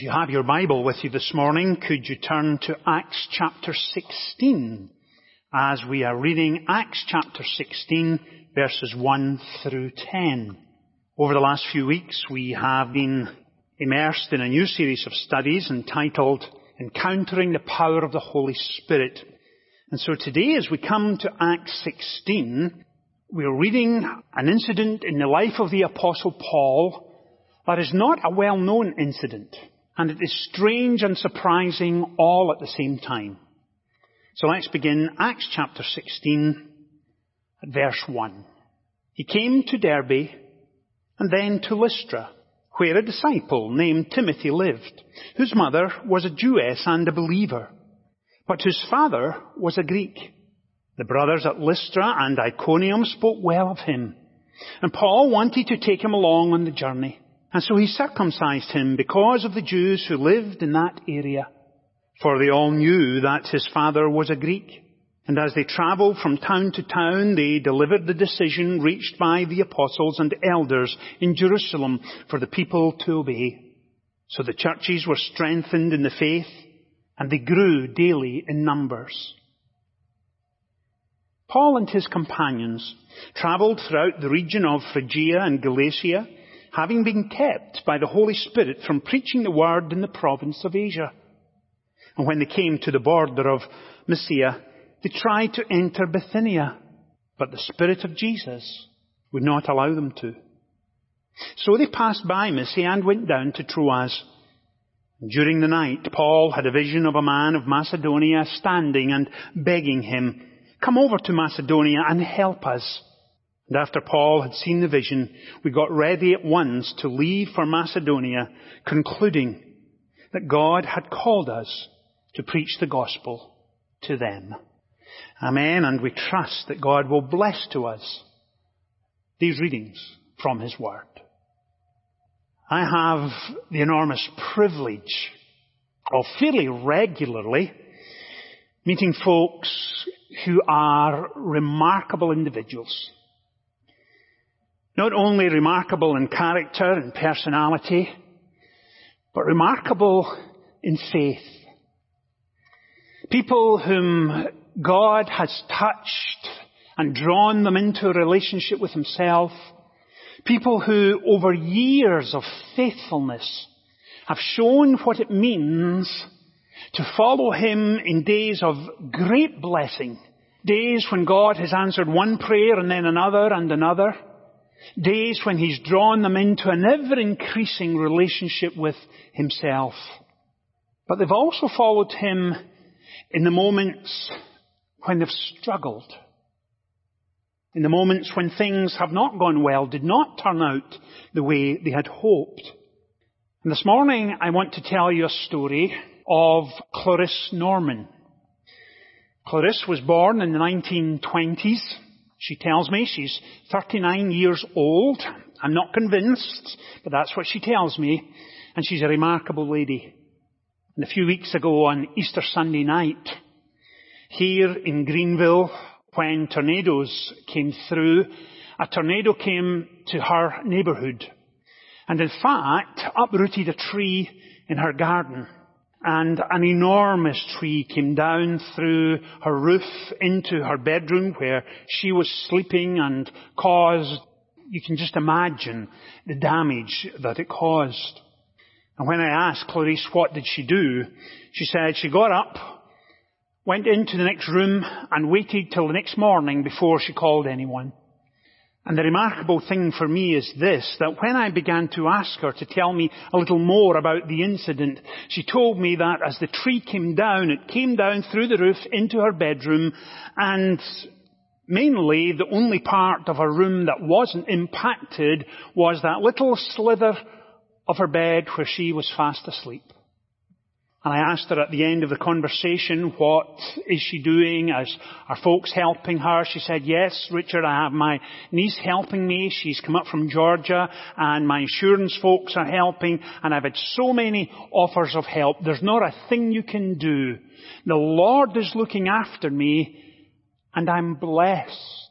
If you have your Bible with you this morning, could you turn to Acts chapter 16 as we are reading Acts chapter 16 verses 1 through 10. Over the last few weeks we have been immersed in a new series of studies entitled Encountering the Power of the Holy Spirit. And so today as we come to Acts 16, we're reading an incident in the life of the apostle Paul that is not a well-known incident. And it is strange and surprising all at the same time. So let's begin Acts chapter 16 at verse 1. He came to Derbe and then to Lystra, where a disciple named Timothy lived, whose mother was a Jewess and a believer, but whose father was a Greek. The brothers at Lystra and Iconium spoke well of him, and Paul wanted to take him along on the journey. And so he circumcised him because of the Jews who lived in that area. For they all knew that his father was a Greek. And as they travelled from town to town, they delivered the decision reached by the apostles and elders in Jerusalem for the people to obey. So the churches were strengthened in the faith and they grew daily in numbers. Paul and his companions travelled throughout the region of Phrygia and Galatia, having been kept by the Holy Spirit from preaching the word in the province of Asia. And when they came to the border of Mysia, they tried to enter Bithynia, but the Spirit of Jesus would not allow them to. So they passed by Mysia and went down to Troas. During the night, Paul had a vision of a man of Macedonia standing and begging him, come over to Macedonia and help us. And after Paul had seen the vision, we got ready at once to leave for Macedonia, concluding that God had called us to preach the gospel to them. Amen. And we trust that God will bless to us these readings from His Word. I have the enormous privilege of fairly regularly meeting folks who are remarkable individuals not only remarkable in character and personality, but remarkable in faith. People whom God has touched and drawn them into a relationship with Himself. People who over years of faithfulness have shown what it means to follow Him in days of great blessing. Days when God has answered one prayer and then another and another. Days when He's drawn them into an ever increasing relationship with Himself. But they've also followed Him in the moments when they've struggled. In the moments when things have not gone well, did not turn out the way they had hoped. And this morning I want to tell you a story of Clarisse Norman. Clarisse was born in the 1920s she tells me she's 39 years old. I'm not convinced, but that's what she tells me. And she's a remarkable lady. And a few weeks ago on Easter Sunday night, here in Greenville, when tornadoes came through, a tornado came to her neighbourhood. And in fact, uprooted a tree in her garden and an enormous tree came down through her roof into her bedroom where she was sleeping and caused, you can just imagine the damage that it caused. And when I asked Clarice what did she do, she said she got up, went into the next room and waited till the next morning before she called anyone. And the remarkable thing for me is this, that when I began to ask her to tell me a little more about the incident, she told me that as the tree came down, it came down through the roof into her bedroom, and mainly the only part of her room that wasn't impacted was that little slither of her bed where she was fast asleep. And I asked her at the end of the conversation, what is she doing? Are folks helping her? She said, yes, Richard, I have my niece helping me. She's come up from Georgia and my insurance folks are helping and I've had so many offers of help. There's not a thing you can do. The Lord is looking after me and I'm blessed.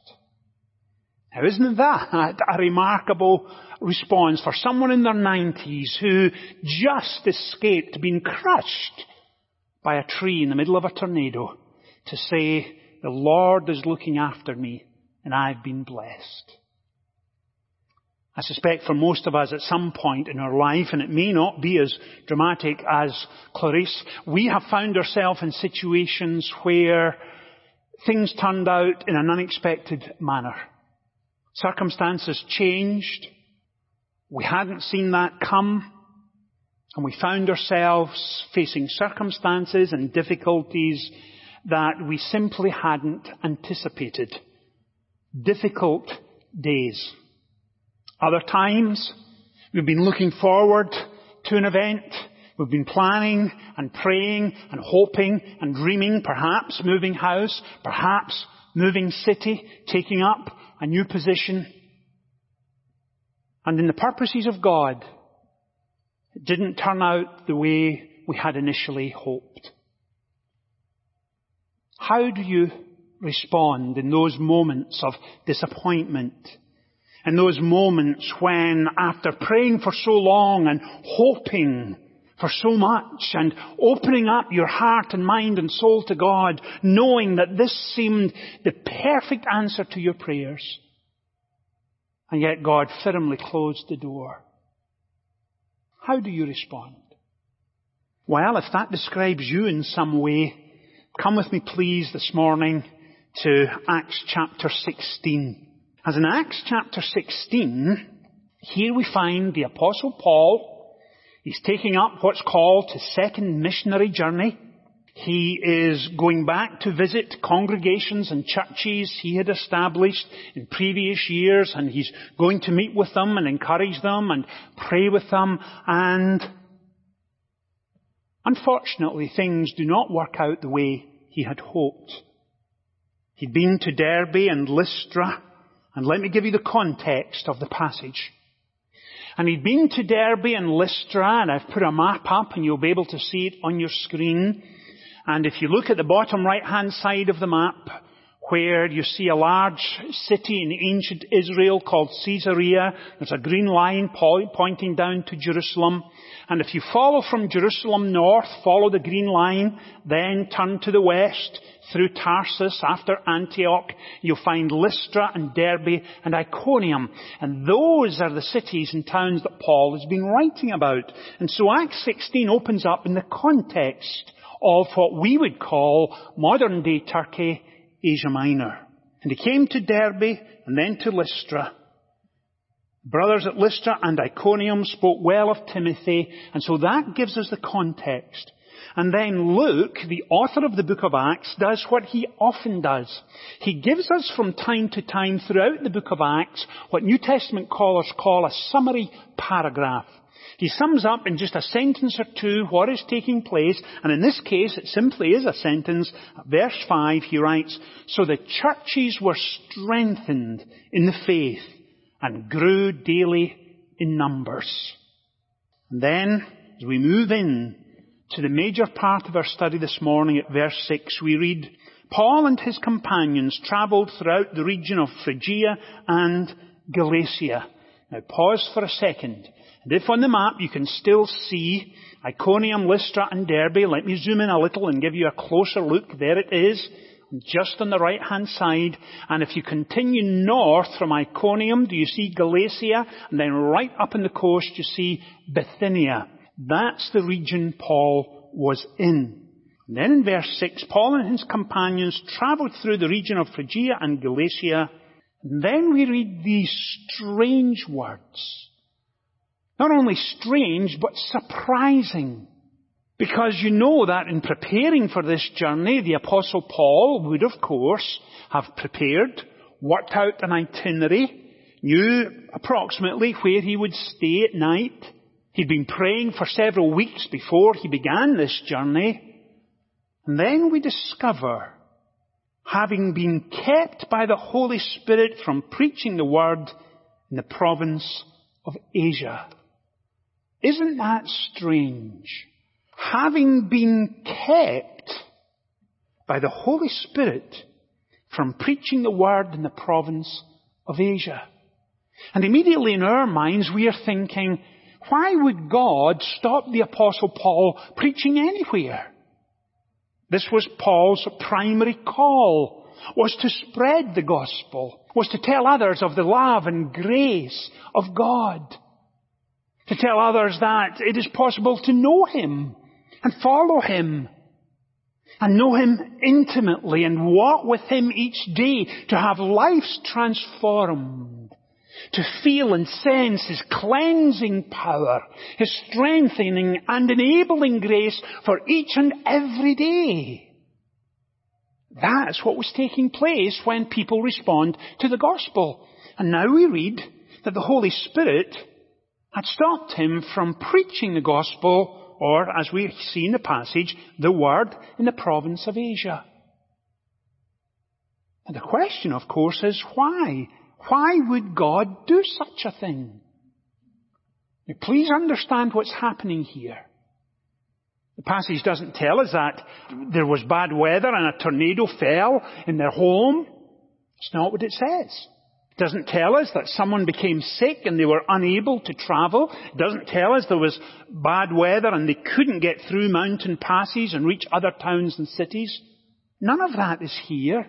Now isn't that a remarkable response for someone in their nineties who just escaped being crushed by a tree in the middle of a tornado to say, the Lord is looking after me and I've been blessed. I suspect for most of us at some point in our life, and it may not be as dramatic as Clarice, we have found ourselves in situations where things turned out in an unexpected manner. Circumstances changed. We hadn't seen that come. And we found ourselves facing circumstances and difficulties that we simply hadn't anticipated. Difficult days. Other times, we've been looking forward to an event. We've been planning and praying and hoping and dreaming, perhaps moving house, perhaps moving city, taking up a new position. And in the purposes of God, it didn't turn out the way we had initially hoped. How do you respond in those moments of disappointment in those moments when, after praying for so long and hoping for so much and opening up your heart and mind and soul to God, knowing that this seemed the perfect answer to your prayers, and yet God firmly closed the door. How do you respond? Well, if that describes you in some way, come with me please this morning to Acts chapter 16. As in Acts chapter 16, here we find the apostle Paul. He's taking up what's called his second missionary journey. He is going back to visit congregations and churches he had established in previous years and he's going to meet with them and encourage them and pray with them and unfortunately things do not work out the way he had hoped. He'd been to Derbe and Lystra and let me give you the context of the passage. And he'd been to Derbe and Lystra, and I've put a map up and you'll be able to see it on your screen. And if you look at the bottom right hand side of the map, where you see a large city in ancient Israel called Caesarea. There's a green line pointing down to Jerusalem. And if you follow from Jerusalem north, follow the green line, then turn to the west through Tarsus after Antioch, you'll find Lystra and Derbe and Iconium. And those are the cities and towns that Paul has been writing about. And so Acts 16 opens up in the context of what we would call modern day Turkey Asia Minor. And he came to Derbe and then to Lystra. Brothers at Lystra and Iconium spoke well of Timothy, and so that gives us the context. And then Luke, the author of the book of Acts, does what he often does. He gives us from time to time throughout the book of Acts what New Testament scholars call a summary paragraph. He sums up in just a sentence or two what is taking place, and in this case it simply is a sentence. Verse 5 he writes, So the churches were strengthened in the faith and grew daily in numbers. And then, as we move in to the major part of our study this morning at verse 6, we read, Paul and his companions travelled throughout the region of Phrygia and Galatia. Now pause for a second and if on the map you can still see Iconium, Lystra and Derbe, let me zoom in a little and give you a closer look. There it is, just on the right hand side. And if you continue north from Iconium, do you see Galatia? And then right up in the coast you see Bithynia. That's the region Paul was in. Then in verse 6, Paul and his companions travelled through the region of Phrygia and Galatia. And then we read these strange words. Not only strange, but surprising. Because you know that in preparing for this journey, the apostle Paul would of course have prepared, worked out an itinerary, knew approximately where he would stay at night. He'd been praying for several weeks before he began this journey. And then we discover, having been kept by the Holy Spirit from preaching the word in the province of Asia. Isn't that strange? Having been kept by the Holy Spirit from preaching the word in the province of Asia. And immediately in our minds we are thinking, why would God stop the apostle Paul preaching anywhere? This was Paul's primary call, was to spread the gospel, was to tell others of the love and grace of God. To tell others that it is possible to know Him and follow Him and know Him intimately and walk with Him each day to have lives transformed, to feel and sense His cleansing power, His strengthening and enabling grace for each and every day. That's what was taking place when people respond to the gospel. And now we read that the Holy Spirit had stopped him from preaching the gospel or, as we see in the passage, the word in the province of Asia. And the question, of course, is why? Why would God do such a thing? Now, please understand what's happening here. The passage doesn't tell us that there was bad weather and a tornado fell in their home. It's not what it says It doesn't tell us that someone became sick and they were unable to travel. It doesn't tell us there was bad weather and they couldn't get through mountain passes and reach other towns and cities. None of that is here.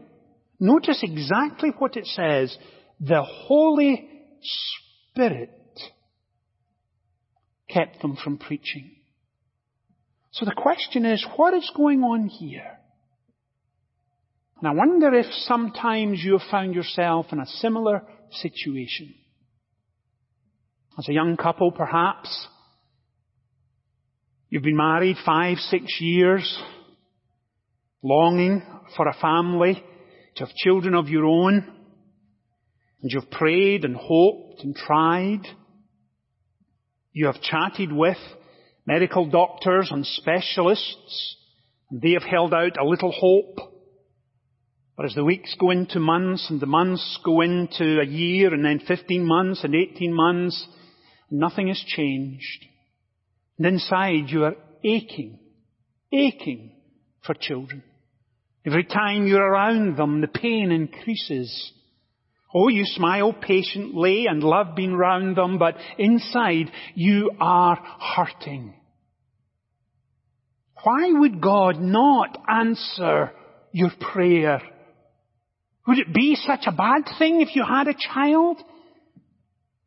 Notice exactly what it says. The Holy Spirit kept them from preaching. So the question is, what is going on here? And I wonder if sometimes you have found yourself in a similar situation. As a young couple, perhaps, you've been married five, six years, longing for a family, to have children of your own, and you've prayed and hoped and tried. You have chatted with medical doctors and specialists, and they have held out a little hope. But as the weeks go into months and the months go into a year and then 15 months and 18 months, nothing has changed. And inside you are aching, aching for children. Every time you're around them, the pain increases. Oh, you smile patiently and love being round them, but inside you are hurting. Why would God not answer your prayer would it be such a bad thing if you had a child?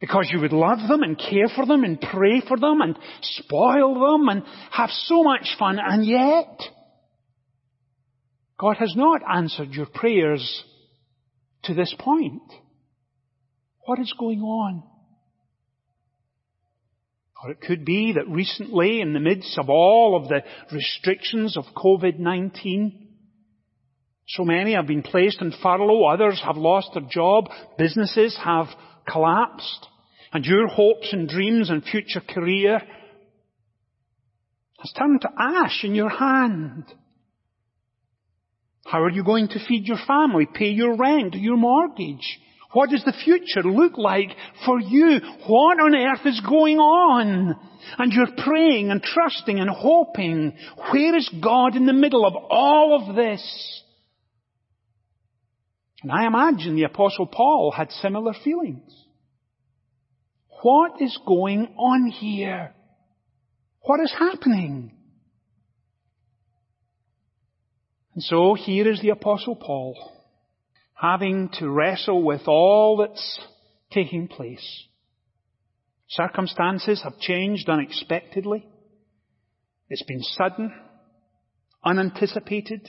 Because you would love them and care for them and pray for them and spoil them and have so much fun and yet God has not answered your prayers to this point. What is going on? Or it could be that recently in the midst of all of the restrictions of COVID-19, so many have been placed in furlough, others have lost their job, businesses have collapsed, and your hopes and dreams and future career has turned to ash in your hand. How are you going to feed your family, pay your rent, your mortgage? What does the future look like for you? What on earth is going on? And you're praying and trusting and hoping. Where is God in the middle of all of this? And I imagine the apostle Paul had similar feelings. What is going on here? What is happening? And so here is the apostle Paul, having to wrestle with all that's taking place. Circumstances have changed unexpectedly. It's been sudden, unanticipated,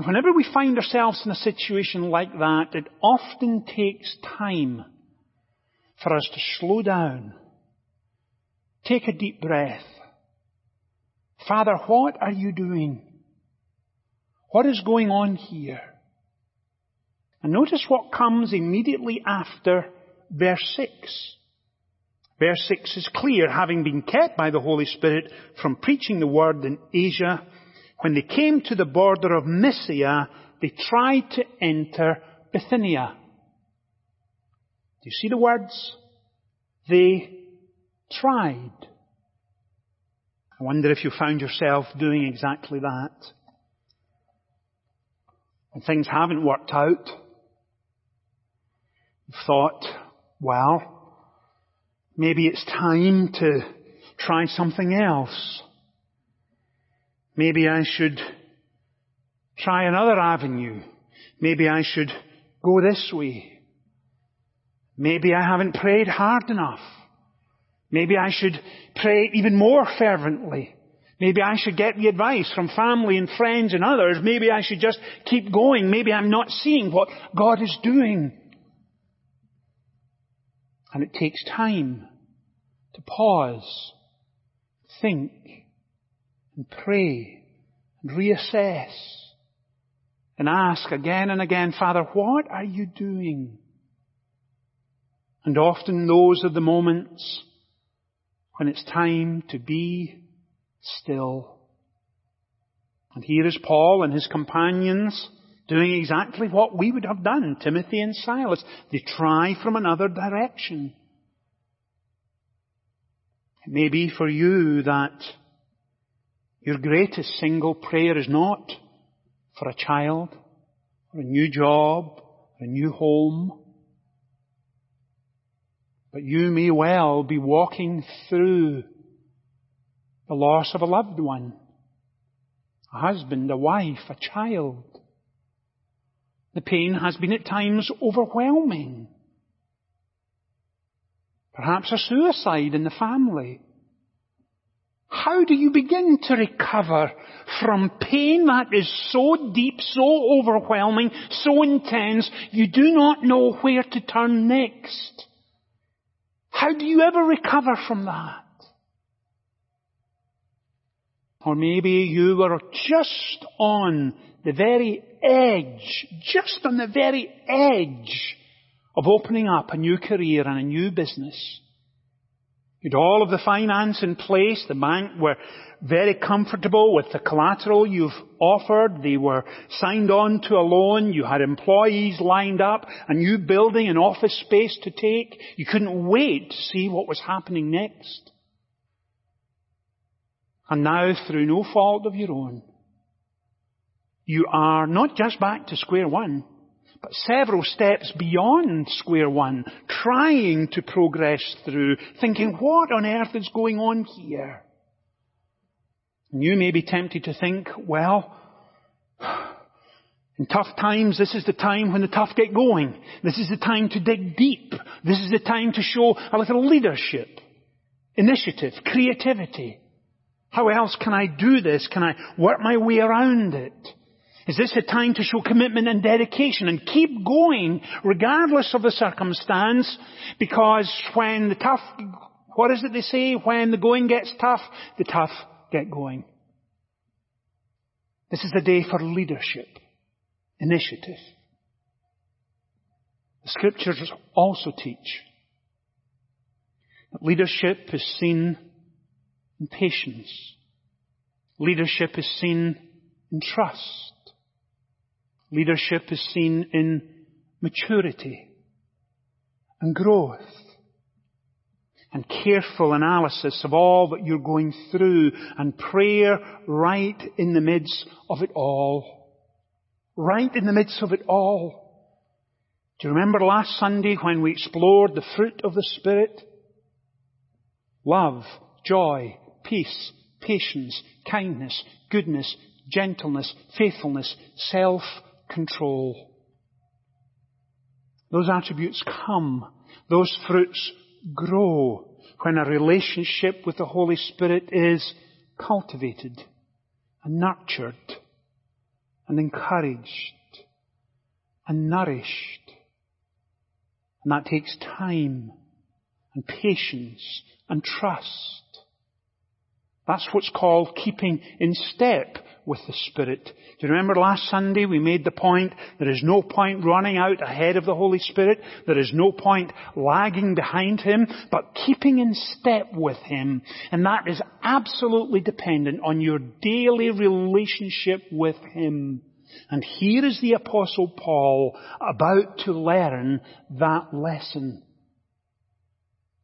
and whenever we find ourselves in a situation like that, it often takes time for us to slow down, take a deep breath. Father, what are you doing? What is going on here? And notice what comes immediately after verse 6. Verse 6 is clear, having been kept by the Holy Spirit from preaching the word in Asia, when they came to the border of Mysia, they tried to enter Bithynia. Do you see the words? They tried. I wonder if you found yourself doing exactly that. And things haven't worked out, You've thought, well, maybe it's time to try something else. Maybe I should try another avenue. Maybe I should go this way. Maybe I haven't prayed hard enough. Maybe I should pray even more fervently. Maybe I should get the advice from family and friends and others. Maybe I should just keep going. Maybe I'm not seeing what God is doing. And it takes time to pause, think, and pray, and reassess, and ask again and again, Father, what are you doing? And often those are the moments when it's time to be still. And here is Paul and his companions doing exactly what we would have done, Timothy and Silas. They try from another direction. It may be for you that your greatest single prayer is not for a child, or a new job, or a new home, but you may well be walking through the loss of a loved one, a husband, a wife, a child. The pain has been at times overwhelming. Perhaps a suicide in the family. How do you begin to recover from pain that is so deep, so overwhelming, so intense, you do not know where to turn next? How do you ever recover from that? Or maybe you were just on the very edge, just on the very edge of opening up a new career and a new business. You'd all of the finance in place. The bank were very comfortable with the collateral you've offered. They were signed on to a loan. You had employees lined up, a new building and office space to take. You couldn't wait to see what was happening next. And now, through no fault of your own, you are not just back to square one, but several steps beyond square one, trying to progress through, thinking, what on earth is going on here? And you may be tempted to think, well, in tough times, this is the time when the tough get going. This is the time to dig deep. This is the time to show a little leadership, initiative, creativity. How else can I do this? Can I work my way around it? Is this a time to show commitment and dedication and keep going regardless of the circumstance? Because when the tough, what is it they say? When the going gets tough, the tough get going. This is the day for leadership, initiative. The scriptures also teach that leadership is seen in patience. Leadership is seen in trust. Leadership is seen in maturity and growth and careful analysis of all that you're going through and prayer right in the midst of it all. Right in the midst of it all. Do you remember last Sunday when we explored the fruit of the Spirit? Love, joy, peace, patience, kindness, goodness, gentleness, faithfulness, self-control. Those attributes come. Those fruits grow when a relationship with the Holy Spirit is cultivated and nurtured and encouraged and nourished. And that takes time and patience and trust. That's what's called keeping in step with the Spirit. Do you remember last Sunday we made the point there is no point running out ahead of the Holy Spirit. There is no point lagging behind Him, but keeping in step with Him. And that is absolutely dependent on your daily relationship with Him. And here is the Apostle Paul about to learn that lesson.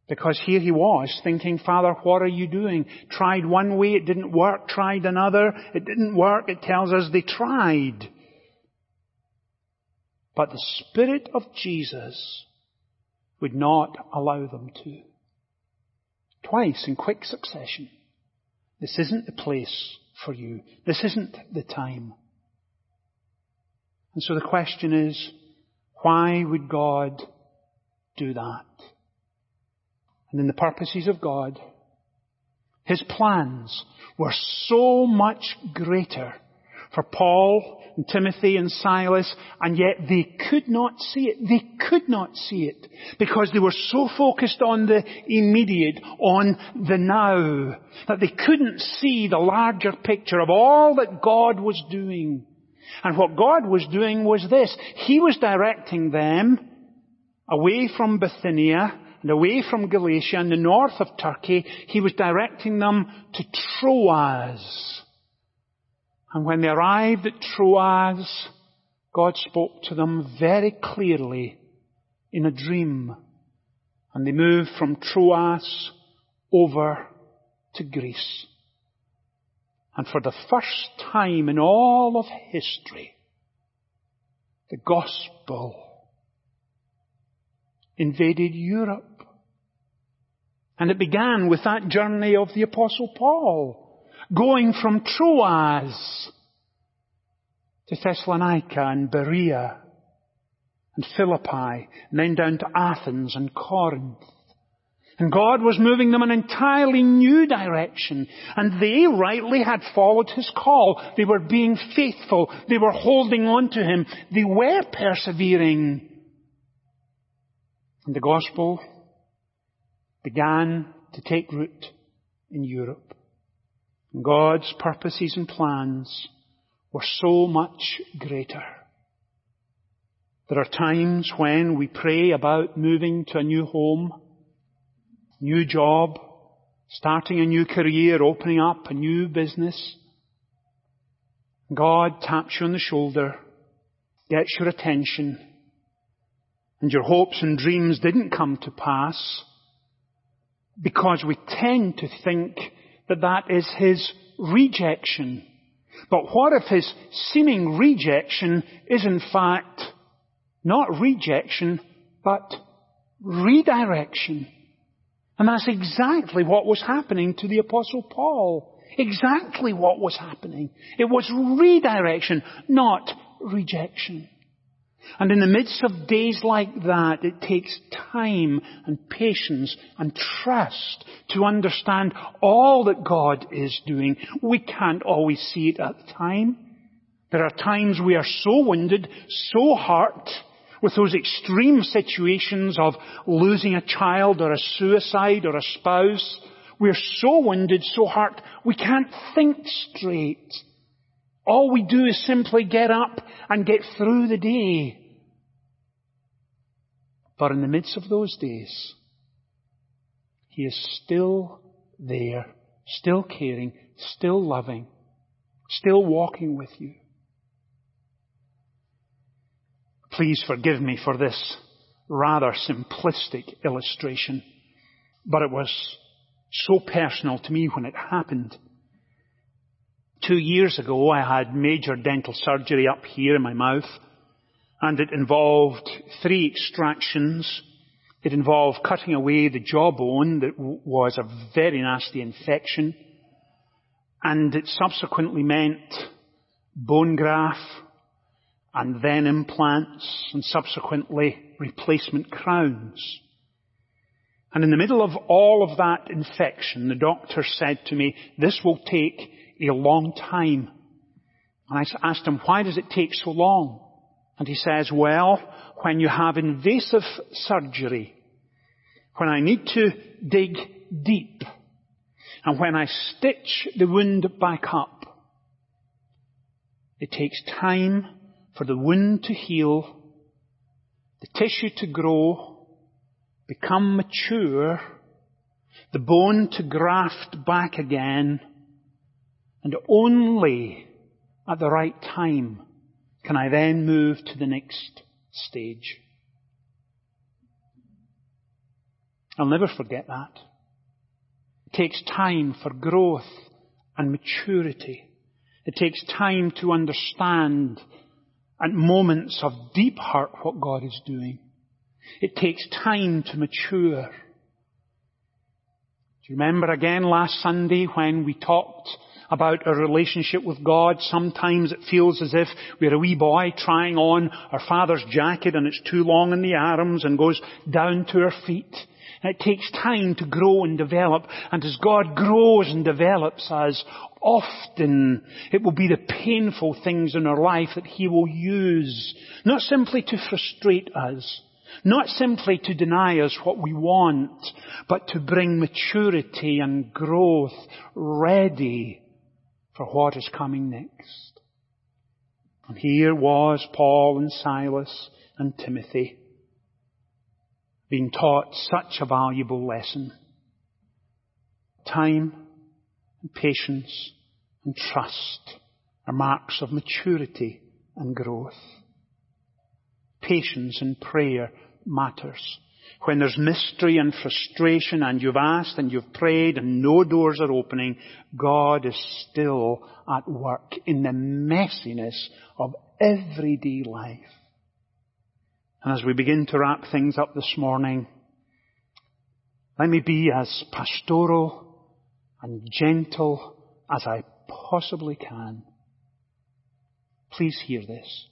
Because here he was thinking, Father, what are you doing? Tried one way, it didn't work. Tried another, it didn't work. It tells us they tried. But the Spirit of Jesus would not allow them to. Twice in quick succession. This isn't the place for you. This isn't the time. And so the question is, why would God do that? And in the purposes of God, His plans were so much greater for Paul and Timothy and Silas, and yet they could not see it. They could not see it because they were so focused on the immediate, on the now, that they couldn't see the larger picture of all that God was doing. And what God was doing was this. He was directing them away from Bithynia and away from Galatia and the north of Turkey. He was directing them to Troas. And when they arrived at Troas, God spoke to them very clearly in a dream. And they moved from Troas over to Greece. And for the first time in all of history, the gospel invaded Europe. And it began with that journey of the apostle Paul, going from Troas to Thessalonica and Berea and Philippi, and then down to Athens and Corinth. And God was moving them in an entirely new direction. And they rightly had followed His call. They were being faithful. They were holding on to Him. They were persevering. And the gospel began to take root in Europe. And God's purposes and plans were so much greater. There are times when we pray about moving to a new home new job, starting a new career, opening up a new business. God taps you on the shoulder, gets your attention, and your hopes and dreams didn't come to pass because we tend to think that that is His rejection. But what if His seeming rejection is in fact not rejection, but redirection? And that's exactly what was happening to the apostle Paul. Exactly what was happening. It was redirection, not rejection. And in the midst of days like that, it takes time and patience and trust to understand all that God is doing. We can't always see it at the time. There are times we are so wounded, so hurt, with those extreme situations of losing a child or a suicide or a spouse, we're so wounded, so hurt, we can't think straight. All we do is simply get up and get through the day. But in the midst of those days, He is still there, still caring, still loving, still walking with you. Please forgive me for this rather simplistic illustration, but it was so personal to me when it happened. Two years ago, I had major dental surgery up here in my mouth, and it involved three extractions. It involved cutting away the jawbone that was a very nasty infection, and it subsequently meant bone graft, and then implants and subsequently replacement crowns. And in the middle of all of that infection, the doctor said to me, this will take a long time. And I asked him, why does it take so long? And he says, well, when you have invasive surgery, when I need to dig deep, and when I stitch the wound back up, it takes time for the wound to heal, the tissue to grow, become mature, the bone to graft back again, and only at the right time can I then move to the next stage. I'll never forget that. It takes time for growth and maturity. It takes time to understand at moments of deep hurt what God is doing. It takes time to mature. Do you remember again last Sunday when we talked about our relationship with God? Sometimes it feels as if we're a wee boy trying on our father's jacket and it's too long in the arms and goes down to our feet. And it takes time to grow and develop. And as God grows and develops us, often it will be the painful things in our life that He will use, not simply to frustrate us, not simply to deny us what we want, but to bring maturity and growth ready for what is coming next. And here was Paul and Silas and Timothy being taught such a valuable lesson. Time and patience and trust are marks of maturity and growth. Patience and prayer matters. When there's mystery and frustration and you've asked and you've prayed and no doors are opening, God is still at work in the messiness of everyday life. And as we begin to wrap things up this morning, let me be as pastoral and gentle as I possibly can. Please hear this.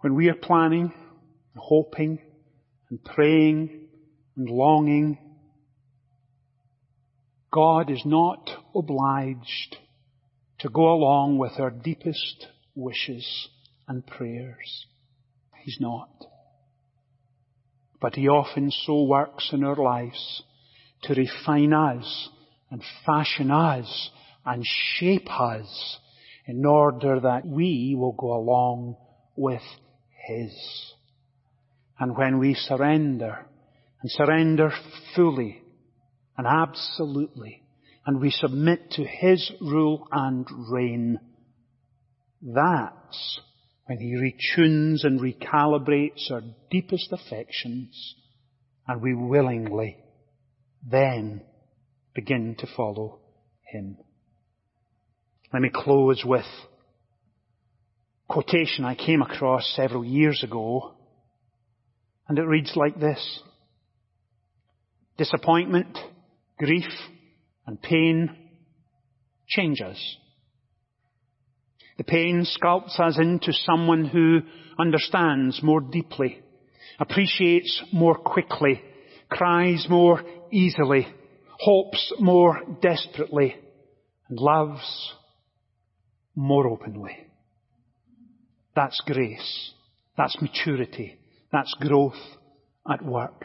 When we are planning, hoping, and praying, and longing, God is not obliged to go along with our deepest wishes and prayers. He's not. But He often so works in our lives to refine us and fashion us and shape us in order that we will go along with His. And when we surrender, and surrender fully and absolutely, and we submit to His rule and reign, that's when He retunes and recalibrates our deepest affections, and we willingly then begin to follow Him. Let me close with a quotation I came across several years ago, and it reads like this. Disappointment, grief, and pain change us. The pain sculpts us into someone who understands more deeply, appreciates more quickly, cries more easily, hopes more desperately, and loves more openly. That's grace. That's maturity. That's growth at work.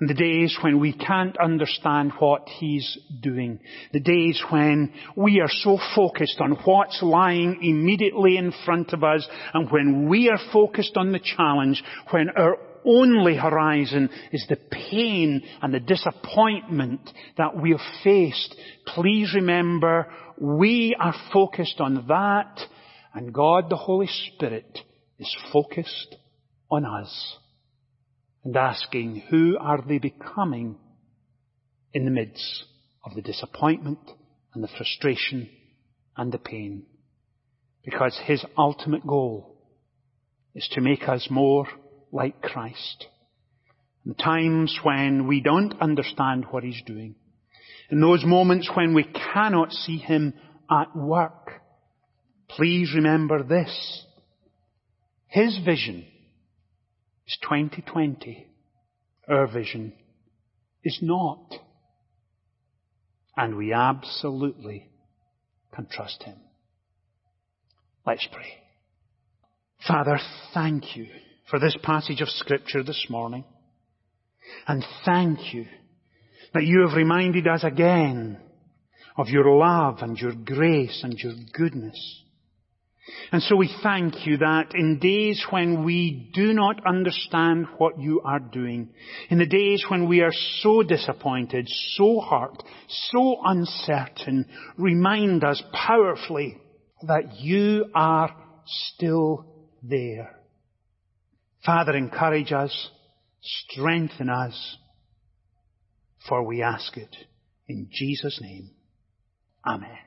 And the days when we can't understand what He's doing. The days when we are so focused on what's lying immediately in front of us and when we are focused on the challenge, when our only horizon is the pain and the disappointment that we have faced. Please remember, we are focused on that and God the Holy Spirit is focused on us and asking, who are they becoming in the midst of the disappointment and the frustration and the pain? Because his ultimate goal is to make us more like Christ. In the times when we don't understand what he's doing, in those moments when we cannot see him at work, please remember this. His vision is 2020. Our vision is not. And we absolutely can trust Him. Let's pray. Father, thank you for this passage of Scripture this morning. And thank you that you have reminded us again of your love and your grace and your goodness. And so we thank you that in days when we do not understand what you are doing, in the days when we are so disappointed, so hurt, so uncertain, remind us powerfully that you are still there. Father, encourage us, strengthen us, for we ask it in Jesus' name. Amen.